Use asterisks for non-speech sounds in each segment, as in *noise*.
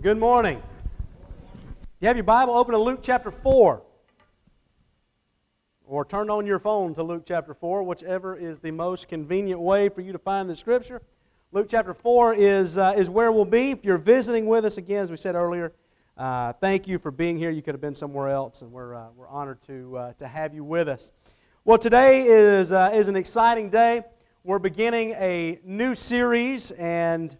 Good morning. You have your Bible open to Luke chapter 4. Or turn on your phone to Luke chapter 4, whichever is the most convenient way for you to find the scripture. Luke chapter 4 is, uh, is where we'll be. If you're visiting with us, again, as we said earlier, uh, thank you for being here. You could have been somewhere else, and we're, uh, we're honored to, uh, to have you with us. Well, today is, uh, is an exciting day. We're beginning a new series, and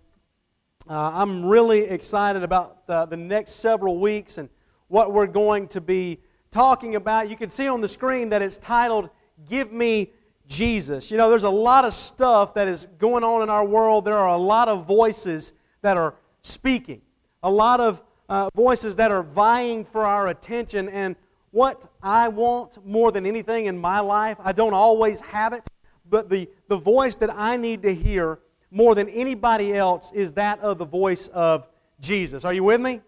uh, I'm really excited about the, the next several weeks and what we're going to be talking about. You can see on the screen that it's titled Give Me Jesus. You know, there's a lot of stuff that is going on in our world. There are a lot of voices that are speaking, a lot of uh, voices that are vying for our attention. And what I want more than anything in my life, I don't always have it, but the, the voice that I need to hear more than anybody else is that of the voice of Jesus. Are you with me?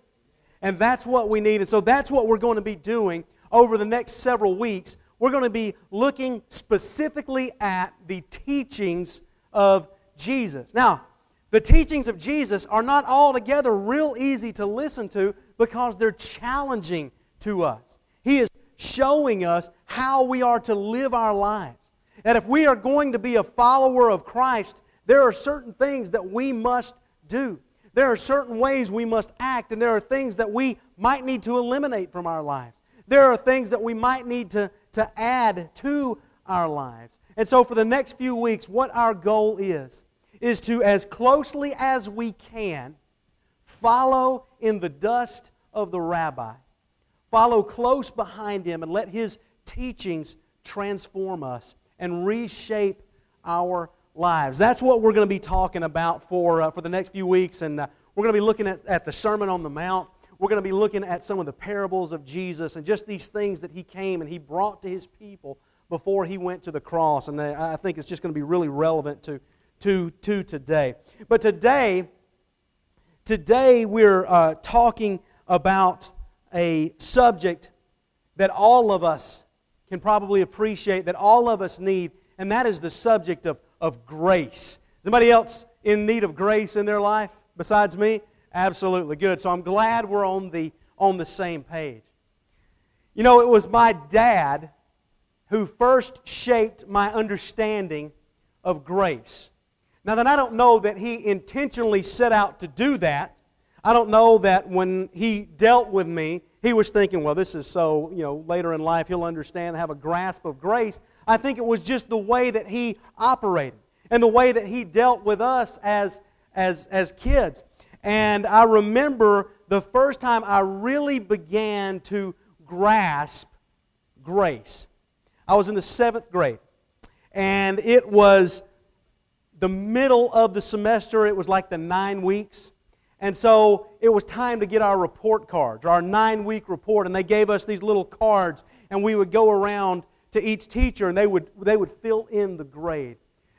And that's what we need. And so that's what we're going to be doing over the next several weeks. We're going to be looking specifically at the teachings of Jesus. Now, the teachings of Jesus are not altogether real easy to listen to because they're challenging to us. He is showing us how we are to live our lives. And if we are going to be a follower of Christ, there are certain things that we must do. There are certain ways we must act, and there are things that we might need to eliminate from our lives. There are things that we might need to, to add to our lives. And so, for the next few weeks, what our goal is, is to, as closely as we can, follow in the dust of the rabbi. Follow close behind him and let his teachings transform us and reshape our lives. That's what we're going to be talking about for, uh, for the next few weeks. And uh, we're going to be looking at, at the Sermon on the Mount. We're going to be looking at some of the parables of Jesus and just these things that he came and he brought to his people before he went to the cross. And I think it's just going to be really relevant to, to, to today. But today, today we're uh, talking about a subject that all of us can probably appreciate, that all of us need, and that is the subject of of grace. Is anybody else in need of grace in their life besides me? Absolutely. Good. So I'm glad we're on the, on the same page. You know, it was my dad who first shaped my understanding of grace. Now, then, I don't know that he intentionally set out to do that. I don't know that when he dealt with me, he was thinking, well, this is so, you know, later in life he'll understand, have a grasp of grace. I think it was just the way that he operated and the way that he dealt with us as, as, as kids. And I remember the first time I really began to grasp grace. I was in the seventh grade, and it was the middle of the semester. It was like the nine weeks. And so it was time to get our report cards, our nine week report. And they gave us these little cards, and we would go around to each teacher and they would, they would fill in the grade.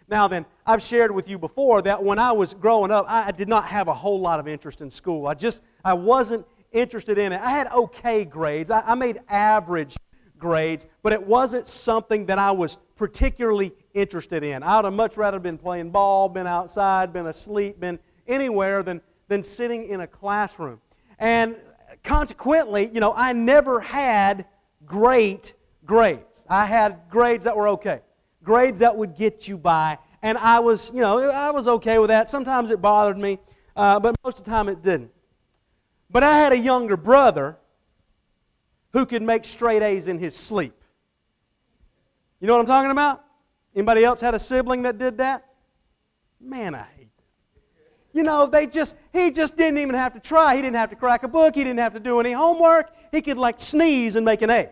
Now, then, I've shared with you before that when I was growing up, I did not have a whole lot of interest in school. I just, I wasn't interested in it. I had okay grades, I, I made average grades, but it wasn't something that I was particularly interested in. I would have much rather been playing ball, been outside, been asleep, been anywhere than, than sitting in a classroom. And consequently, you know, I never had great grades. I had grades that were okay, grades that would get you by. And I was, you know, I was okay with that. Sometimes it bothered me, uh, but most of the time it didn't. But I had a younger brother who could make straight A's in his sleep. You know what I'm talking about? Anybody else had a sibling that did that? Man, I hate that. You know, they just, he just didn't even have to try. He didn't have to crack a book. He didn't have to do any homework. He could like sneeze and make an A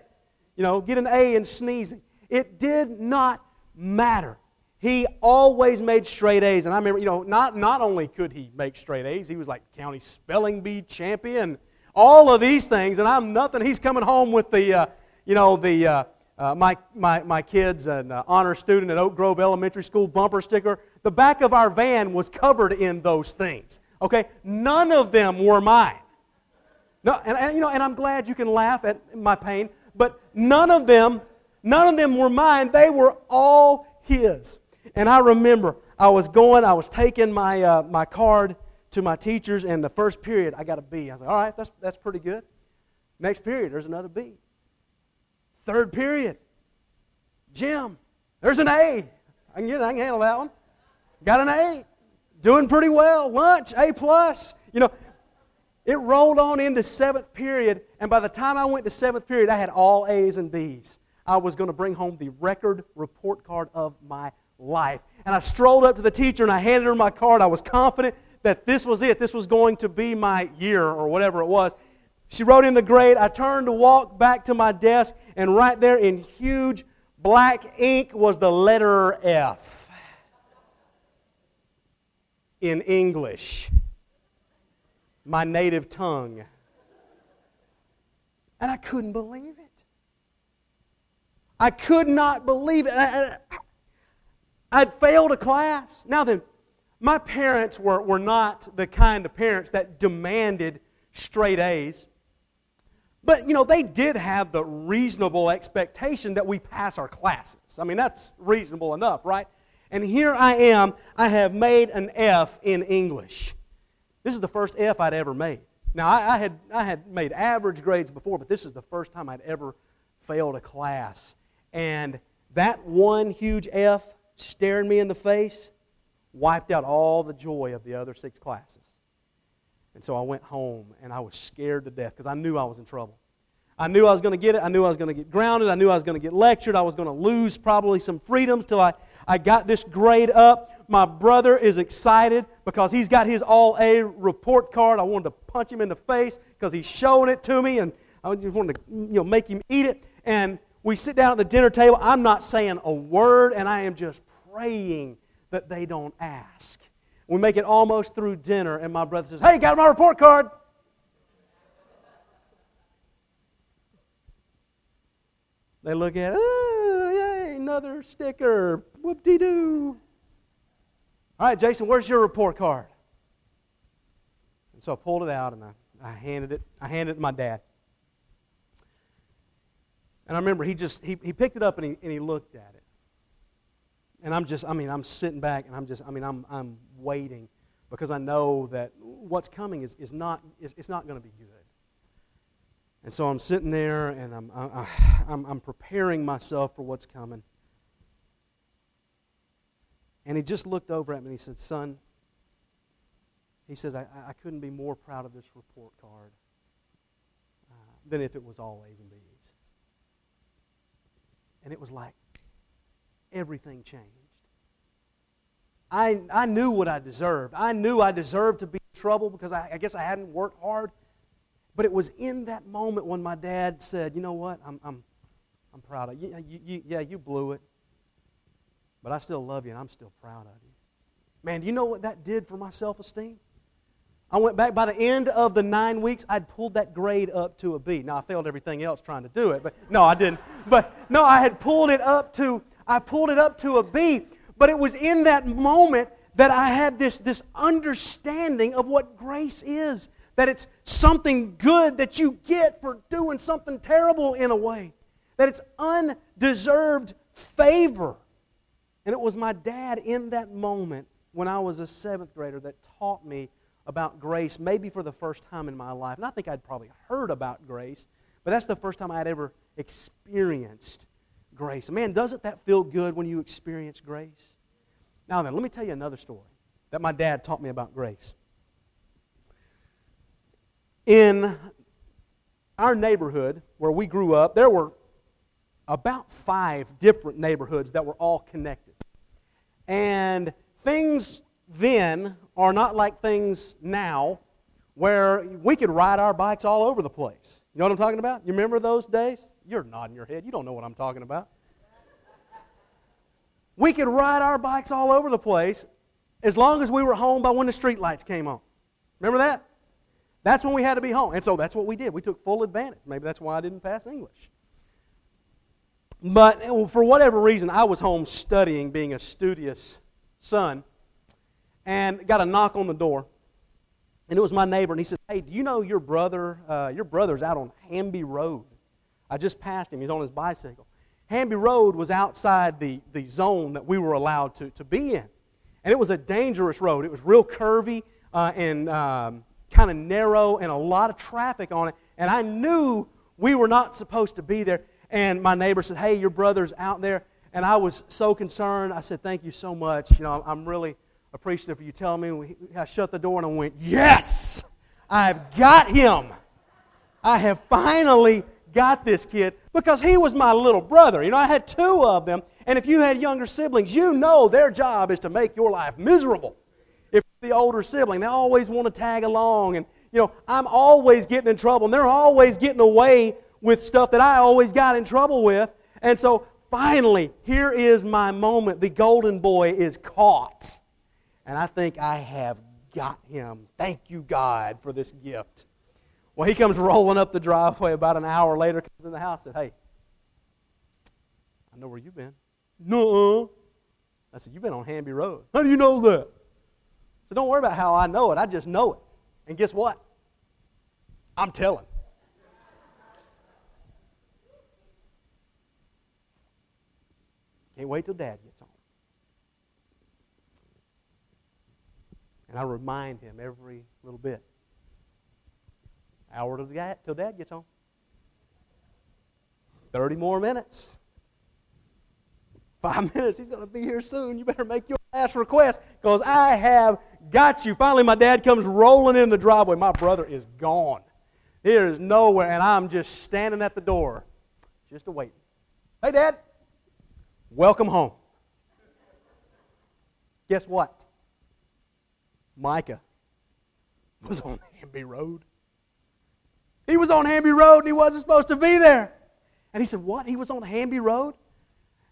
you know, get an A in sneezing. It did not matter. He always made straight A's. And I remember, you know, not, not only could he make straight A's, he was like county spelling bee champion, all of these things. And I'm nothing. He's coming home with the, uh, you know, the, uh, uh, my, my, my kid's an uh, honor student at Oak Grove Elementary School bumper sticker. The back of our van was covered in those things. Okay? None of them were mine. No, and, and, you know, and I'm glad you can laugh at my pain none of them, none of them were mine. They were all his. And I remember I was going, I was taking my, uh, my card to my teachers, and the first period I got a B. I was like, all right, that's, that's pretty good. Next period, there's another B. Third period, Jim, there's an A. I can get I can handle that one. Got an A. Doing pretty well. Lunch, A plus. You know, it rolled on into seventh period, and by the time I went to seventh period, I had all A's and B's. I was going to bring home the record report card of my life. And I strolled up to the teacher and I handed her my card. I was confident that this was it. This was going to be my year or whatever it was. She wrote in the grade. I turned to walk back to my desk, and right there in huge black ink was the letter F in English, my native tongue. And I couldn't believe it. I could not believe it. I'd failed a class. Now then, my parents were, were not the kind of parents that demanded straight A's. But, you know, they did have the reasonable expectation that we pass our classes. I mean, that's reasonable enough, right? And here I am, I have made an F in English. This is the first F I'd ever made. Now, I, I had, I had made average grades before, but this is the first time I'd ever failed a class. And that one huge F staring me in the face wiped out all the joy of the other six classes. And so I went home and I was scared to death because I knew I was in trouble. I knew I was going to get it. I knew I was going to get grounded. I knew I was going to get lectured. I was going to lose probably some freedoms till I, I got this grade up. My brother is excited because he's got his all A report card. I wanted to punch him in the face because he's showing it to me and I just wanted to you know, make him eat it. And we sit down at the dinner table. I'm not saying a word and I am just praying that they don't ask. We make it almost through dinner, and my brother says, Hey, got my report card? They look at, oh, yay, another sticker. Whoop de doo. All right, Jason, where's your report card? And so I pulled it out and I, I handed it. I handed it to my dad. And I remember he just he, he picked it up and he, and he looked at it. And I'm just, I mean, I'm sitting back and I'm just, I mean, I'm, I'm waiting because I know that what's coming is, is not, is, it's not going to be good. And so I'm sitting there and I'm, I, I'm, I'm preparing myself for what's coming. And he just looked over at me and he said, Son, he says, I, I couldn't be more proud of this report card uh, than if it was all A's and B's. And it was like, everything changed. I, I knew what I deserved. I knew I deserved to be in trouble because I, I guess I hadn't worked hard. But it was in that moment when my dad said, You know what? I'm, I'm, I'm proud of you. You, you. Yeah, you blew it. But I still love you and I'm still proud of you. Man, do you know what that did for my self esteem? I went back by the end of the nine weeks, I'd pulled that grade up to a B. Now I failed everything else trying to do it, but no, I didn't. But no, I had pulled it up to I pulled it up to a B. But it was in that moment that I had this, this understanding of what grace is. That it's something good that you get for doing something terrible in a way. That it's undeserved favor. And it was my dad in that moment when I was a seventh grader that taught me about grace, maybe for the first time in my life. And I think I'd probably heard about grace, but that's the first time I'd ever experienced grace. Man, doesn't that feel good when you experience grace? Now then, let me tell you another story that my dad taught me about grace. In our neighborhood where we grew up, there were about five different neighborhoods that were all connected. And things then are not like things now where we could ride our bikes all over the place. You know what I'm talking about? You remember those days? You're nodding your head. You don't know what I'm talking about. We could ride our bikes all over the place as long as we were home by when the street lights came on. Remember that? That's when we had to be home. And so that's what we did. We took full advantage. Maybe that's why I didn't pass English. But for whatever reason, I was home studying, being a studious son, and got a knock on the door. And it was my neighbor, and he said, Hey, do you know your brother? Uh, your brother's out on Hamby Road. I just passed him. He's on his bicycle. Hamby Road was outside the, the zone that we were allowed to, to be in. And it was a dangerous road. It was real curvy. uh, and um, kind of narrow and a lot of traffic on it. And I knew we were not supposed to be there. And my neighbor said, Hey, your brother's out there. And I was so concerned. I said, Thank you so much. You know, I'm really appreciative for you telling me. I shut the door and I went, Yes, I've got him. I have finally got this kid because he was my little brother. You know, I had two of them. And if you had younger siblings, you know their job is to make your life miserable. If the older sibling, they always want to tag along. And, you know, I'm always getting in trouble. And they're always getting away with stuff that I always got in trouble with. And so finally, here is my moment. The golden boy is caught. And I think I have got him. Thank you, God, for this gift. Well, he comes rolling up the driveway about an hour later, comes in the house and said, Hey, I know where you've been. No. I said, You've been on Hamby Road. How do you know that? Said, Don't worry about how I know it. I just know it. And guess what? I'm telling. Can't wait till Dad gets home. And I remind him every little bit. Hour till dad, till dad gets home. 30 more minutes. Five *laughs* minutes. He's going to be here soon. You better make your last request because I have got you. Finally, my dad comes rolling in the driveway. My brother is gone. There is nowhere, and I'm just standing at the door, just waiting. Hey, Dad, welcome home. Guess what? Micah was on Hamby Road. He was on Hamby Road and he wasn't supposed to be there. And he said, What? He was on Hamby Road?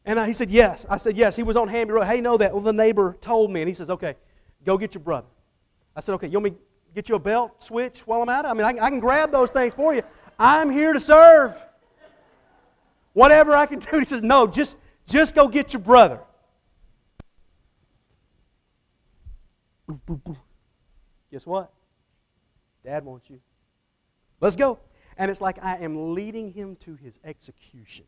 And he said, Yes. I said, Yes, he was on Hamby Road. Hey, know that. Well, the neighbor told me. And he says, Okay, go get your brother. I said, Okay, you want me get you a belt switch while I'm at it? I mean, I, I can grab those things for you. I'm here to serve. Whatever I can do. He says, No, just, just go get your brother. Guess what? Dad wants you. Let's go. And it's like I am leading him to his execution.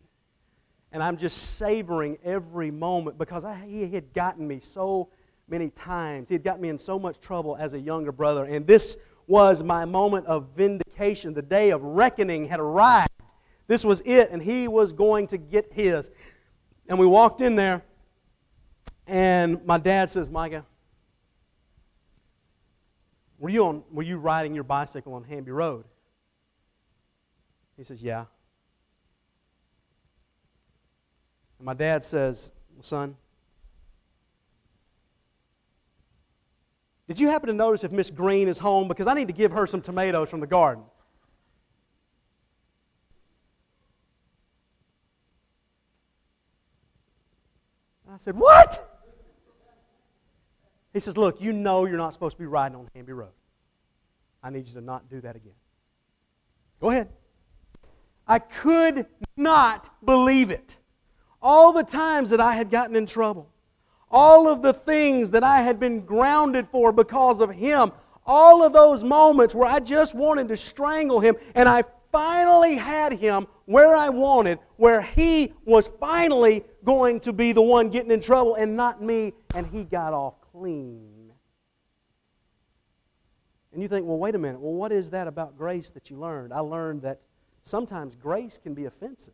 And I'm just savoring every moment because I, he had gotten me so many times. He had got me in so much trouble as a younger brother. And this was my moment of vindication. The day of reckoning had arrived. This was it, and he was going to get his. And we walked in there, and my dad says, Micah, were you, on, were you riding your bicycle on Hamby Road? He says, Yeah. And my dad says, well, Son, did you happen to notice if Miss Green is home? Because I need to give her some tomatoes from the garden. I said, What? He says, Look, you know you're not supposed to be riding on Hamby Road. I need you to not do that again. Go ahead. I could not believe it. All the times that I had gotten in trouble, all of the things that I had been grounded for because of him, all of those moments where I just wanted to strangle him, and I finally had him where I wanted, where he was finally going to be the one getting in trouble and not me, and he got off clean. And you think, well, wait a minute. Well, what is that about grace that you learned? I learned that sometimes grace can be offensive.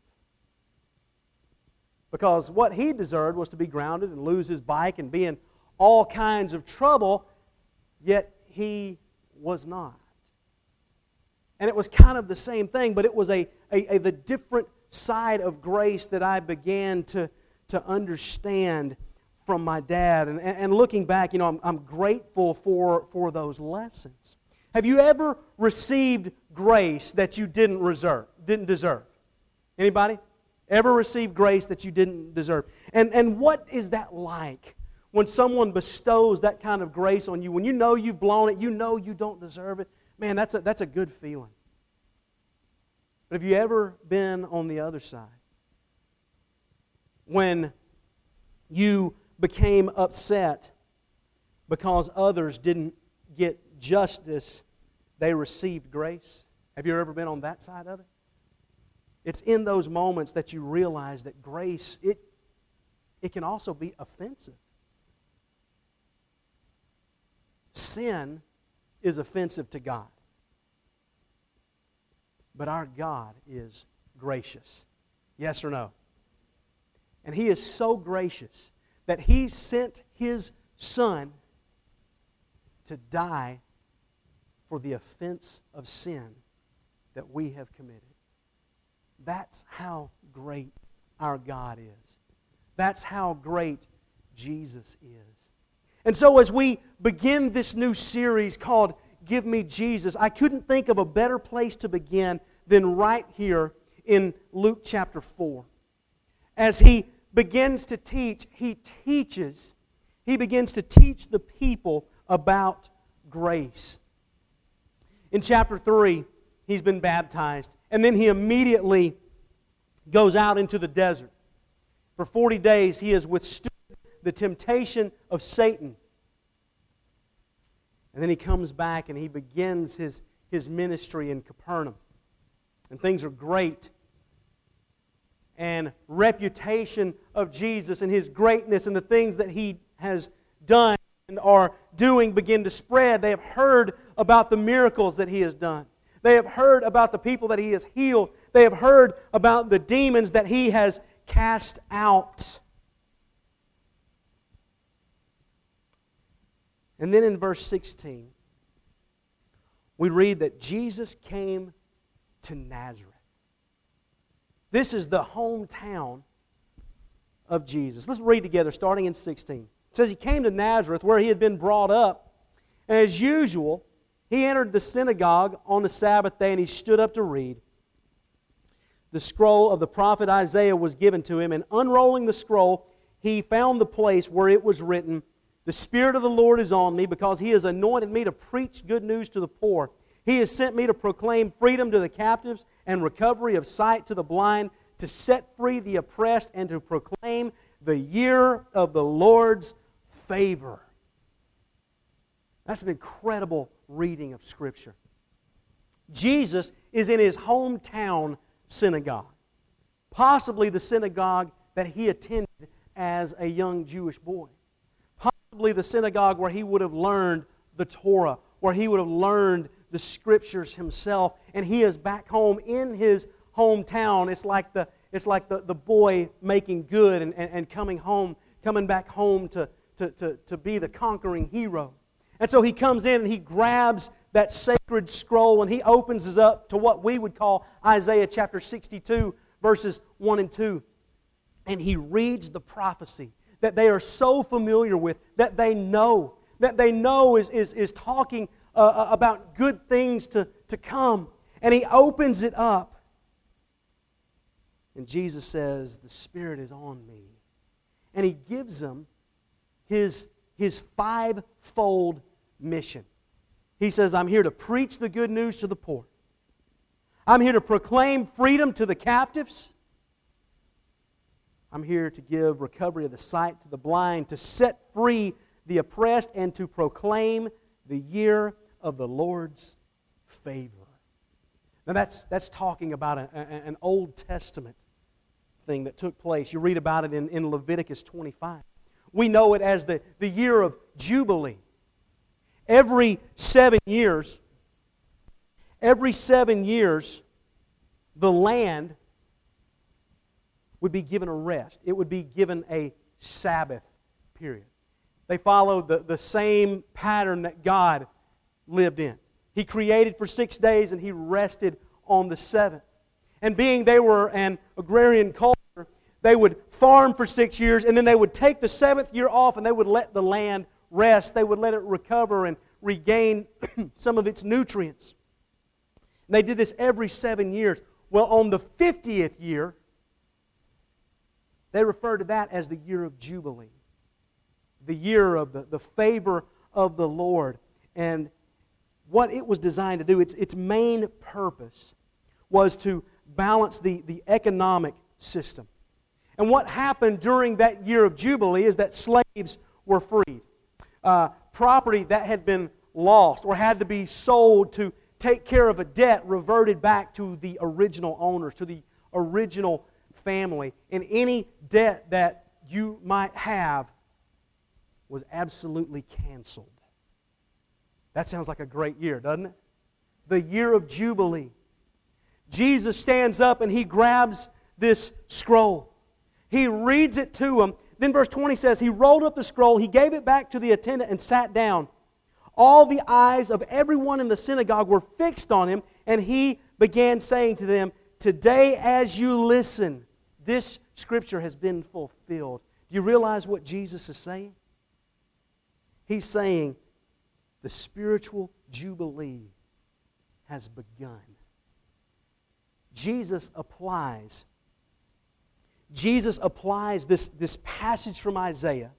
Because what he deserved was to be grounded and lose his bike and be in all kinds of trouble, yet he was not. And it was kind of the same thing, but it was a, a, a the different side of grace that I began to, to understand from my dad. And, and looking back, you know, I'm, I'm grateful for, for those lessons. Have you ever received grace that you didn't reserve, didn't deserve? Anybody? Ever received grace that you didn't deserve? And, and what is that like when someone bestows that kind of grace on you? When you know you've blown it, you know you don't deserve it. Man, that's a, that's a good feeling. But have you ever been on the other side? When you became upset because others didn't get justice, they received grace. Have you ever been on that side of it? It's in those moments that you realize that grace, it, it can also be offensive. Sin is offensive to God. But our God is gracious. Yes or no? And He is so gracious that He sent His Son to die for the offense of sin that we have committed. That's how great our God is. That's how great Jesus is. And so, as we begin this new series called Give Me Jesus, I couldn't think of a better place to begin than right here in Luke chapter 4. As he begins to teach, he teaches, he begins to teach the people about grace. In chapter 3, he's been baptized, and then he immediately goes out into the desert. For 40 days, he has withstood the temptation of Satan. And then he comes back and he begins his, his ministry in Capernaum. And things are great. And reputation of Jesus and his greatness and the things that he has done and are doing begin to spread. They have heard about the miracles that he has done. They have heard about the people that he has healed. They have heard about the demons that he has cast out. And then in verse 16, we read that Jesus came to Nazareth. This is the hometown of Jesus. Let's read together, starting in 16. It says, He came to Nazareth where he had been brought up. And as usual, he entered the synagogue on the Sabbath day and he stood up to read. The scroll of the prophet Isaiah was given to him, and unrolling the scroll, he found the place where it was written, The Spirit of the Lord is on me because he has anointed me to preach good news to the poor. He has sent me to proclaim freedom to the captives and recovery of sight to the blind, to set free the oppressed, and to proclaim the year of the Lord's favor. That's an incredible reading of Scripture. Jesus is in his hometown synagogue, possibly the synagogue that he attended as a young Jewish boy, the synagogue where he would have learned the Torah, where he would have learned the Scriptures himself, and he is back home in his hometown. It's like the, it's like the, the boy making good and, and, and coming home, coming back home to, to, to, to be the conquering hero. And so he comes in and he grabs that sacred scroll and he opens us up to what we would call Isaiah chapter 62, verses 1 and 2. And he reads the prophecy that they are so familiar with, that they know, that they know is, is, is talking uh, uh about good things to, to come. And he opens it up. And Jesus says, The Spirit is on me. And he gives them his, his fivefold mission. He says, I'm here to preach the good news to the poor. I'm here to proclaim freedom to the captives. I'm here to give recovery of the sight to the blind, to set free the oppressed, and to proclaim the year of the Lord's favor. Now, that's, that's talking about a, a, an Old Testament thing that took place. You read about it in, in Leviticus 25. We know it as the, the year of Jubilee every seven years, every seven years, the land would be given a rest. It would be given a Sabbath period. They followed the, the same pattern that God lived in. He created for six days and he rested on the seventh. And being they were an agrarian culture, they would farm for six years and then they would take the seventh year off and they would let the land rest. They would let it recover and regain *clears throat* some of its nutrients. And they did this every seven years. Well, on the 50th year, they refer to that as the year of Jubilee, the year of the, the favor of the Lord. And what it was designed to do, its, its main purpose was to balance the, the economic system. And what happened during that year of Jubilee is that slaves were freed uh, property that had been lost or had to be sold to take care of a debt reverted back to the original owners, to the original family. And any debt that you might have was absolutely canceled. That sounds like a great year, doesn't it? The year of Jubilee. Jesus stands up and he grabs this scroll. He reads it to him. Then verse 20 says, He rolled up the scroll, he gave it back to the attendant, and sat down. All the eyes of everyone in the synagogue were fixed on him, and he began saying to them, Today, as you listen, this scripture has been fulfilled. Do you realize what Jesus is saying? He's saying, The spiritual jubilee has begun. Jesus applies Jesus applies this, this passage from Isaiah.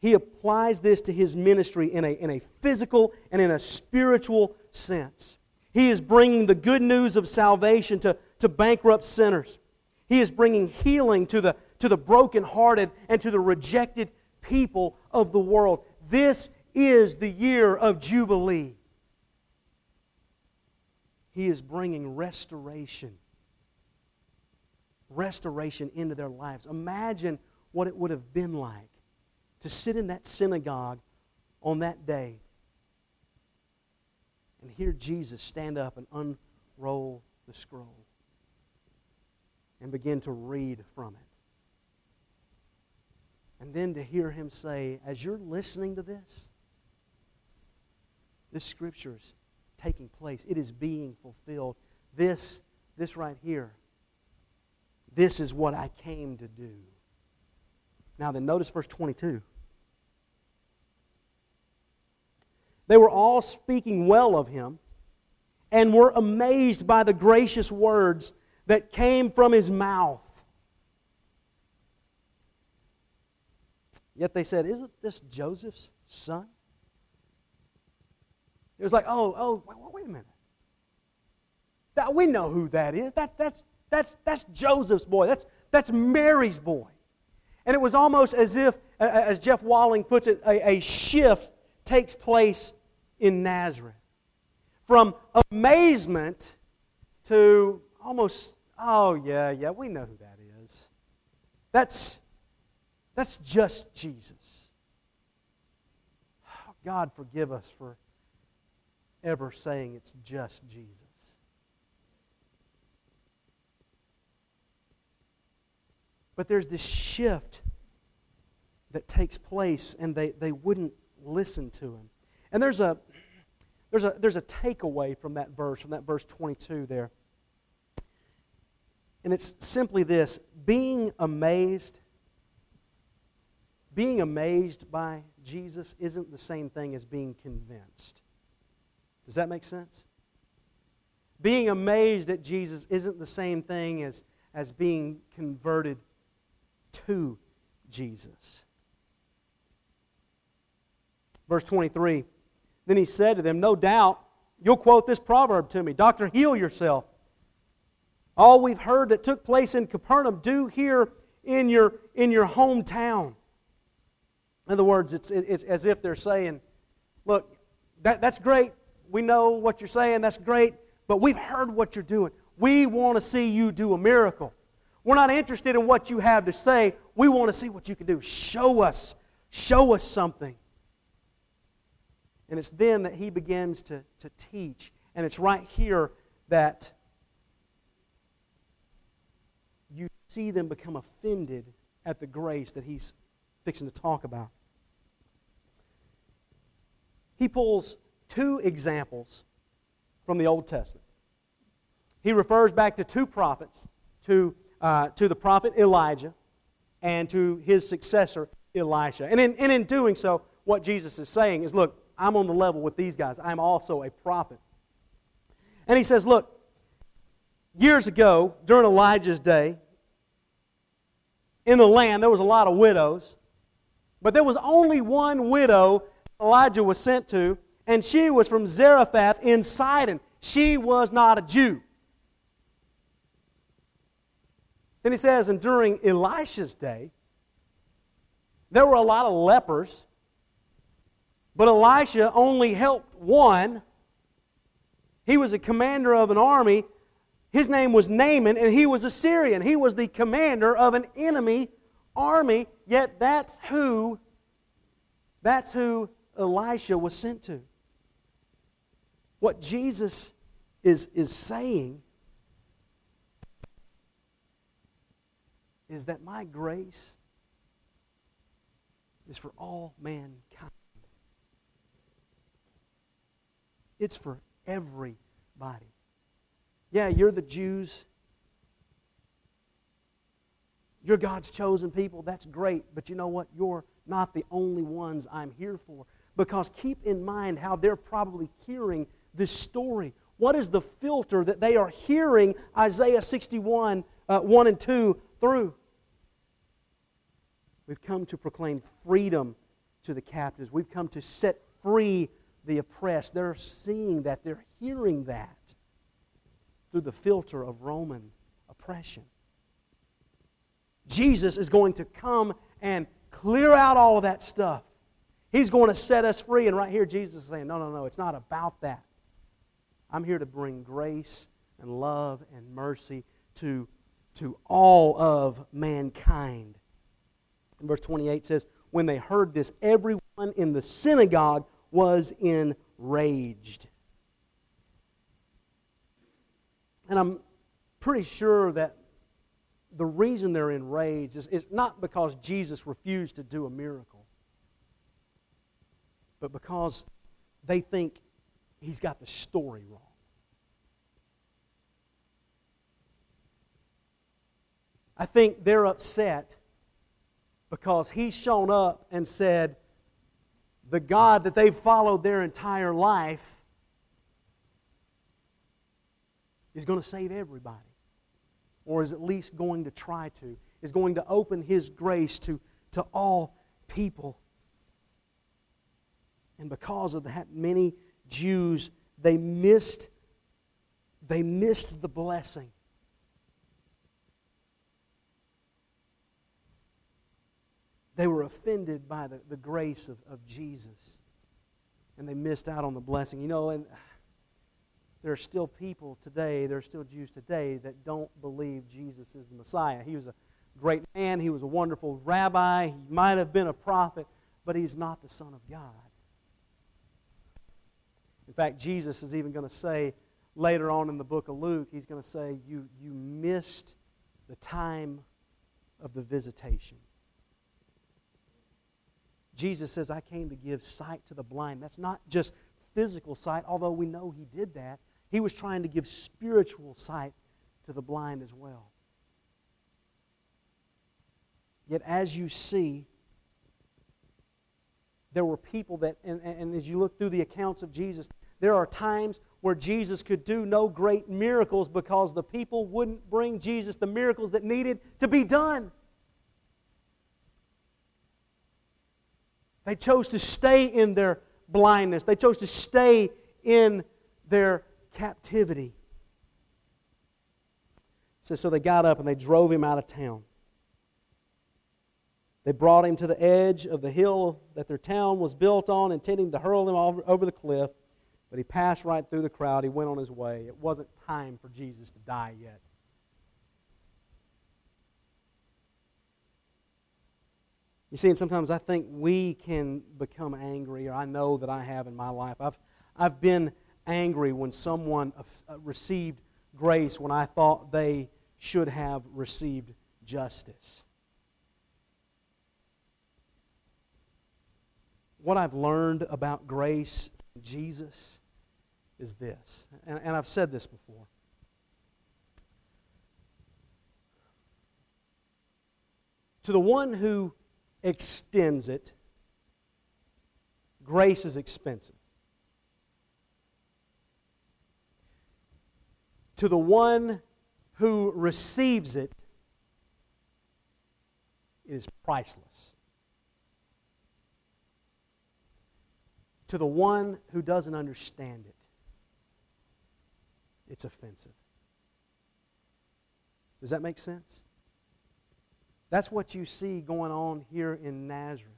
He applies this to his ministry in a, in a physical and in a spiritual sense. He is bringing the good news of salvation to, to bankrupt sinners. He is bringing healing to the, to the brokenhearted and to the rejected people of the world. This is the year of Jubilee. He is bringing restoration restoration into their lives. Imagine what it would have been like to sit in that synagogue on that day and hear Jesus stand up and unroll the scroll and begin to read from it. And then to hear him say, as you're listening to this, this scripture is taking place. It is being fulfilled. This, this right here this is what I came to do. Now, then, notice verse 22. They were all speaking well of him and were amazed by the gracious words that came from his mouth. Yet they said, Isn't this Joseph's son? It was like, oh, oh, wait, wait a minute. That, we know who that is. That, that's, that's, that's Joseph's boy. That's, that's Mary's boy. And it was almost as if, as Jeff Walling puts it, a, a shift takes place in Nazareth. From amazement to almost, oh, yeah, yeah, we know who that is. That's, that's just Jesus. God, forgive us for ever saying it's just Jesus. But there's this shift that takes place, and they, they wouldn't listen to him. And there's a, there's, a, there's a takeaway from that verse, from that verse 22 there. And it's simply this being amazed, being amazed by Jesus isn't the same thing as being convinced. Does that make sense? Being amazed at Jesus isn't the same thing as, as being converted to Jesus. Verse 23 Then he said to them, No doubt you'll quote this proverb to me Doctor, heal yourself. All we've heard that took place in Capernaum, do here in your, in your hometown. In other words, it's, it's as if they're saying, Look, that, that's great. We know what you're saying. That's great. But we've heard what you're doing. We want to see you do a miracle. We're not interested in what you have to say. We want to see what you can do. Show us. Show us something. And it's then that he begins to, to teach. And it's right here that you see them become offended at the grace that he's fixing to talk about. He pulls two examples from the Old Testament. He refers back to two prophets, to uh, to the prophet Elijah and to his successor, Elisha. And in, and in doing so, what Jesus is saying is look, I'm on the level with these guys. I'm also a prophet. And he says, look, years ago, during Elijah's day, in the land, there was a lot of widows, but there was only one widow Elijah was sent to, and she was from Zarephath in Sidon. She was not a Jew. Then he says, and during Elisha's day, there were a lot of lepers, but Elisha only helped one. He was a commander of an army. His name was Naaman, and he was a Syrian. He was the commander of an enemy army, yet that's who, that's who Elisha was sent to. What Jesus is, is saying is that my grace is for all mankind. It's for everybody. Yeah, you're the Jews. You're God's chosen people. That's great. But you know what? You're not the only ones I'm here for. Because keep in mind how they're probably hearing this story. What is the filter that they are hearing Isaiah 61, uh, 1 and 2 through? We've come to proclaim freedom to the captives. We've come to set free the oppressed. They're seeing that, they're hearing that through the filter of Roman oppression. Jesus is going to come and clear out all of that stuff. He's going to set us free. And right here, Jesus is saying, No, no, no, it's not about that. I'm here to bring grace and love and mercy to, to all of mankind. And verse 28 says, When they heard this, everyone in the synagogue was enraged. And I'm pretty sure that the reason they're enraged is, is not because Jesus refused to do a miracle, but because they think he's got the story wrong. I think they're upset because he's shown up and said, the God that they've followed their entire life is going to save everybody, or is at least going to try to, is going to open his grace to, to all people. And because of that, many Jews, they missed, they missed the blessing. They were offended by the, the grace of, of Jesus. And they missed out on the blessing. You know, and there are still people today, there are still Jews today that don't believe Jesus is the Messiah. He was a great man, he was a wonderful rabbi, he might have been a prophet, but he's not the Son of God. In fact, Jesus is even going to say later on in the book of Luke, he's going to say, You, you missed the time of the visitation. Jesus says, I came to give sight to the blind. That's not just physical sight, although we know he did that. He was trying to give spiritual sight to the blind as well. Yet, as you see, there were people that, and, and as you look through the accounts of Jesus, there are times where Jesus could do no great miracles because the people wouldn't bring Jesus the miracles that needed to be done. They chose to stay in their blindness, they chose to stay in their captivity. It says, so they got up and they drove him out of town. They brought him to the edge of the hill that their town was built on, intending to hurl him over the cliff. But he passed right through the crowd. He went on his way. It wasn't time for Jesus to die yet. You see, and sometimes I think we can become angry, or I know that I have in my life. I've, I've been angry when someone uh, received grace when I thought they should have received justice. What I've learned about grace Jesus is this, and, and I've said this before. To the one who extends it, grace is expensive. To the one who receives it, it is priceless. To the one who doesn't understand it, it's offensive. Does that make sense? That's what you see going on here in Nazareth.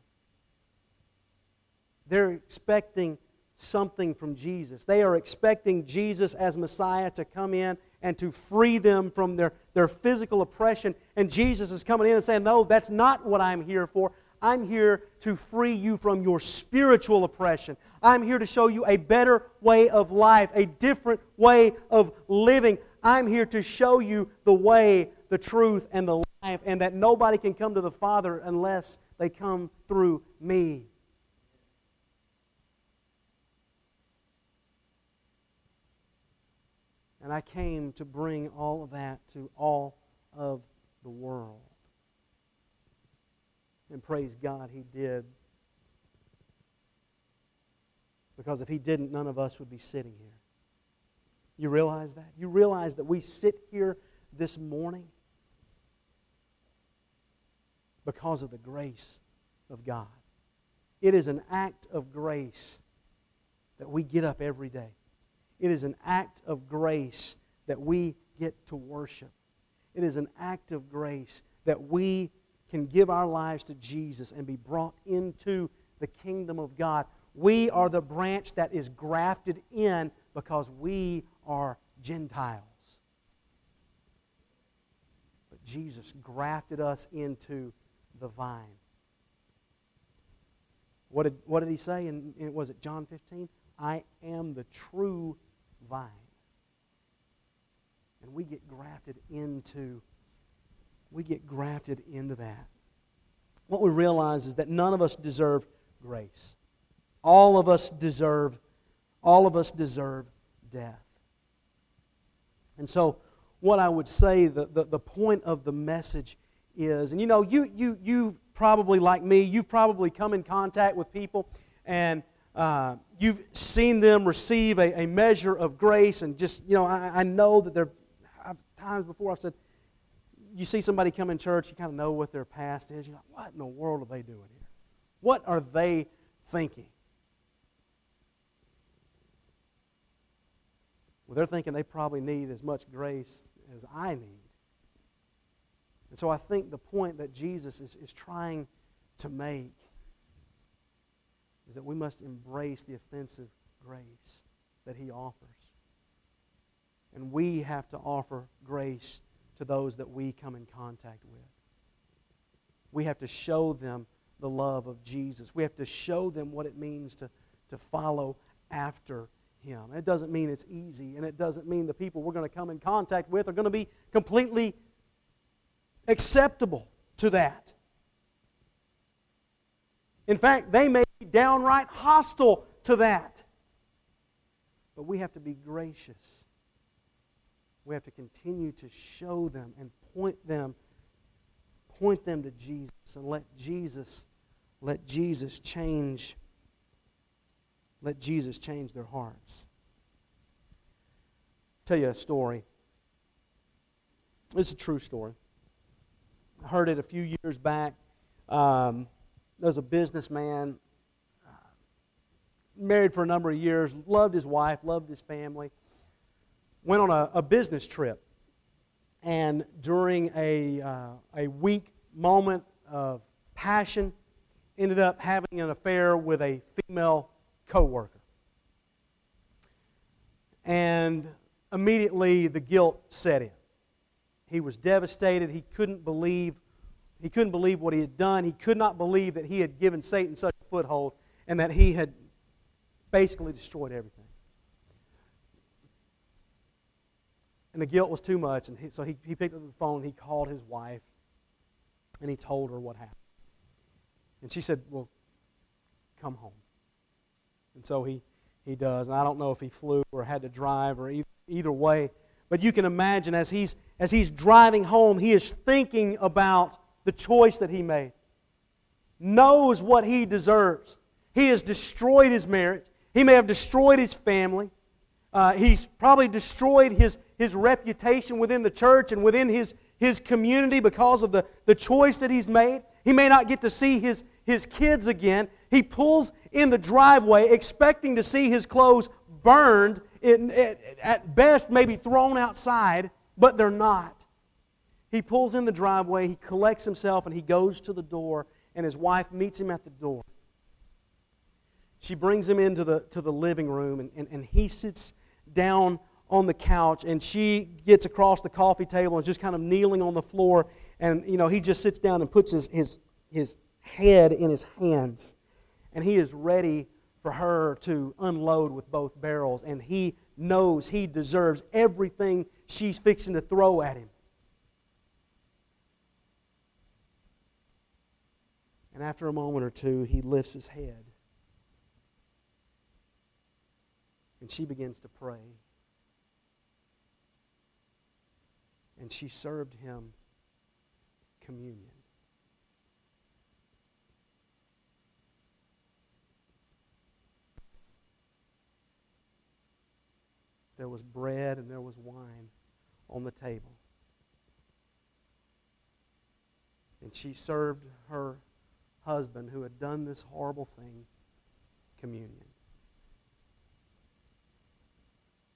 They're expecting something from Jesus. They are expecting Jesus as Messiah to come in and to free them from their, their physical oppression. And Jesus is coming in and saying, No, that's not what I'm here for. I'm here to free you from your spiritual oppression. I'm here to show you a better way of life, a different way of living. I'm here to show you the way, the truth, and the life, and that nobody can come to the Father unless they come through me. And I came to bring all of that to all of the world. And praise God, He did. Because if He didn't, none of us would be sitting here. You realize that? You realize that we sit here this morning because of the grace of God. It is an act of grace that we get up every day. It is an act of grace that we get to worship. It is an act of grace that we can give our lives to Jesus and be brought into the kingdom of God. We are the branch that is grafted in because we are Gentiles. But Jesus grafted us into the vine. What did, what did he say? And was it John 15? I am the true vine. And we get grafted into we get grafted into that. What we realize is that none of us deserve grace. All of us deserve all of us deserve death. And so what I would say the, the, the point of the message is, and you know, you you you probably like me, you've probably come in contact with people and uh, you've seen them receive a, a, measure of grace, and just, you know, I, I know that there are times before I've said, you see somebody come in church, you kind of know what their past is. You're like, what in the world are they doing here? What are they thinking? Well, they're thinking they probably need as much grace as I need. And so I think the point that Jesus is, is trying to make is that we must embrace the offensive grace that He offers. And we have to offer grace to those that we come in contact with. We have to show them the love of Jesus. We have to show them what it means to, to follow after Him. It doesn't mean it's easy, and it doesn't mean the people we're going to come in contact with are going to be completely acceptable to that. In fact, they may be downright hostile to that. But we have to be gracious. We have to continue to show them and point them point them to Jesus and let Jesus let Jesus change let Jesus change their hearts. I'll tell you a story. Is a true story. Heard it a few years back. Um, was a businessman, uh, married for a number of years, loved his wife, loved his family, went on a, a business trip. And during a, uh, a weak moment of passion, ended up having an affair with a female coworker. And immediately the guilt set in. He was devastated. He couldn't believe he couldn't believe what he had done. He could not believe that he had given Satan such a foothold and that he had basically destroyed everything. And the guilt was too much, and he, so he, he picked up the phone, he called his wife, and he told her what happened. And she said, Well, come home. And so he, he does. And I don't know if he flew or had to drive or either, either way. But you can imagine as he's, as he's driving home, he is thinking about the choice that he made, knows what he deserves. He has destroyed his marriage, he may have destroyed his family. Uh, he's probably destroyed his, his reputation within the church and within his, his community because of the, the choice that he's made. He may not get to see his, his kids again. He pulls in the driveway expecting to see his clothes burned, in, at, at best, maybe thrown outside, but they're not. He pulls in the driveway, he collects himself, and he goes to the door, and his wife meets him at the door. She brings him into the, to the living room, and, and, and he sits down on the couch, and she gets across the coffee table and is just kind of kneeling on the floor. And, you know, he just sits down and puts his, his, his head in his hands. And he is ready for her to unload with both barrels. And he knows he deserves everything she's fixing to throw at him. And after a moment or two, he lifts his head. And she begins to pray. And she served him communion. There was bread and there was wine on the table. And she served her husband who had done this horrible thing communion.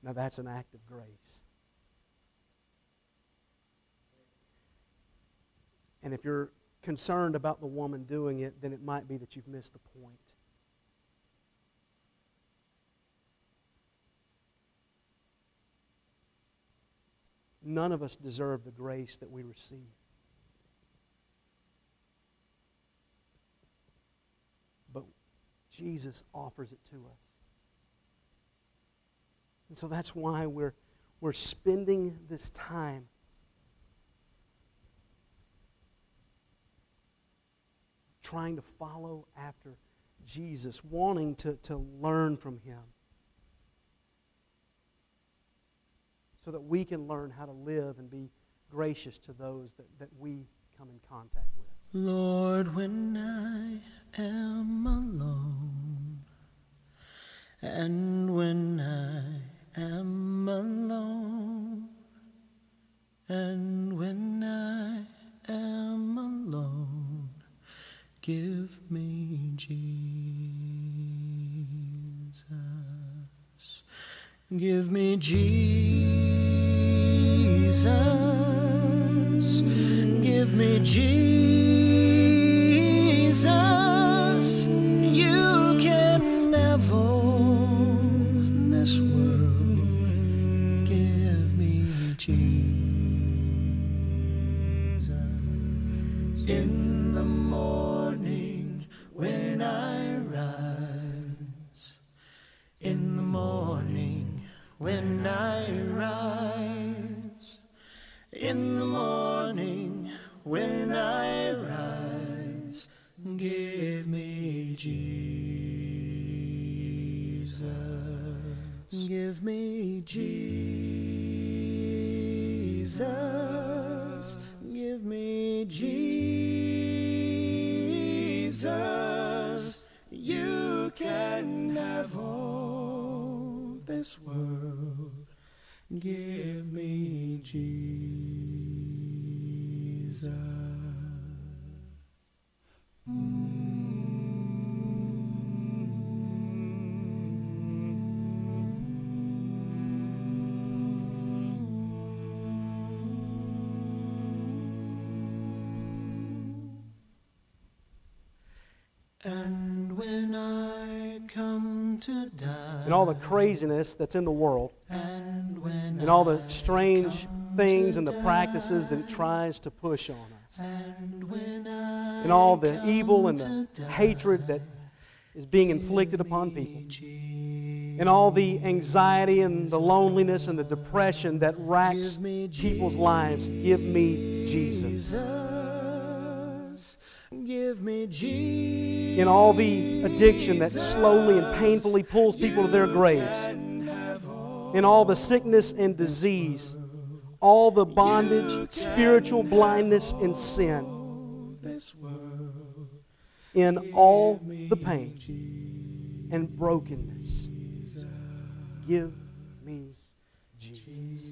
Now that's an act of grace. And if you're concerned about the woman doing it, then it might be that you've missed the point. None of us deserve the grace that we receive. But Jesus offers it to us. And so that's why we're, we're spending this time trying to follow after Jesus, wanting to, to learn from him. So that we can learn how to live and be gracious to those that, that we come in contact with. Lord, when I am alone, and when I am alone, and when I am alone, give me Jesus. Give me Jesus. Give me Jesus. And when I come to die, And all the craziness that's in the world, and when and all the strange things and the practices that it tries to push on us, and when I and all the evil and the hatred that is being inflicted upon people, and all the anxiety and the loneliness and the depression that racks people's lives, give me Jesus. Give me Jesus. In all the addiction that slowly and painfully pulls people to their graves, in all the sickness and disease, all the bondage, spiritual blindness, and sin, in all the pain and brokenness. Give me Jesus.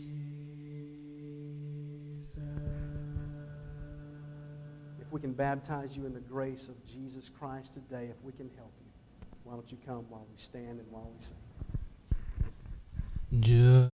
If we can baptize you in the grace of Jesus Christ today, if we can help you, why don't you come while we stand and while we sing? Just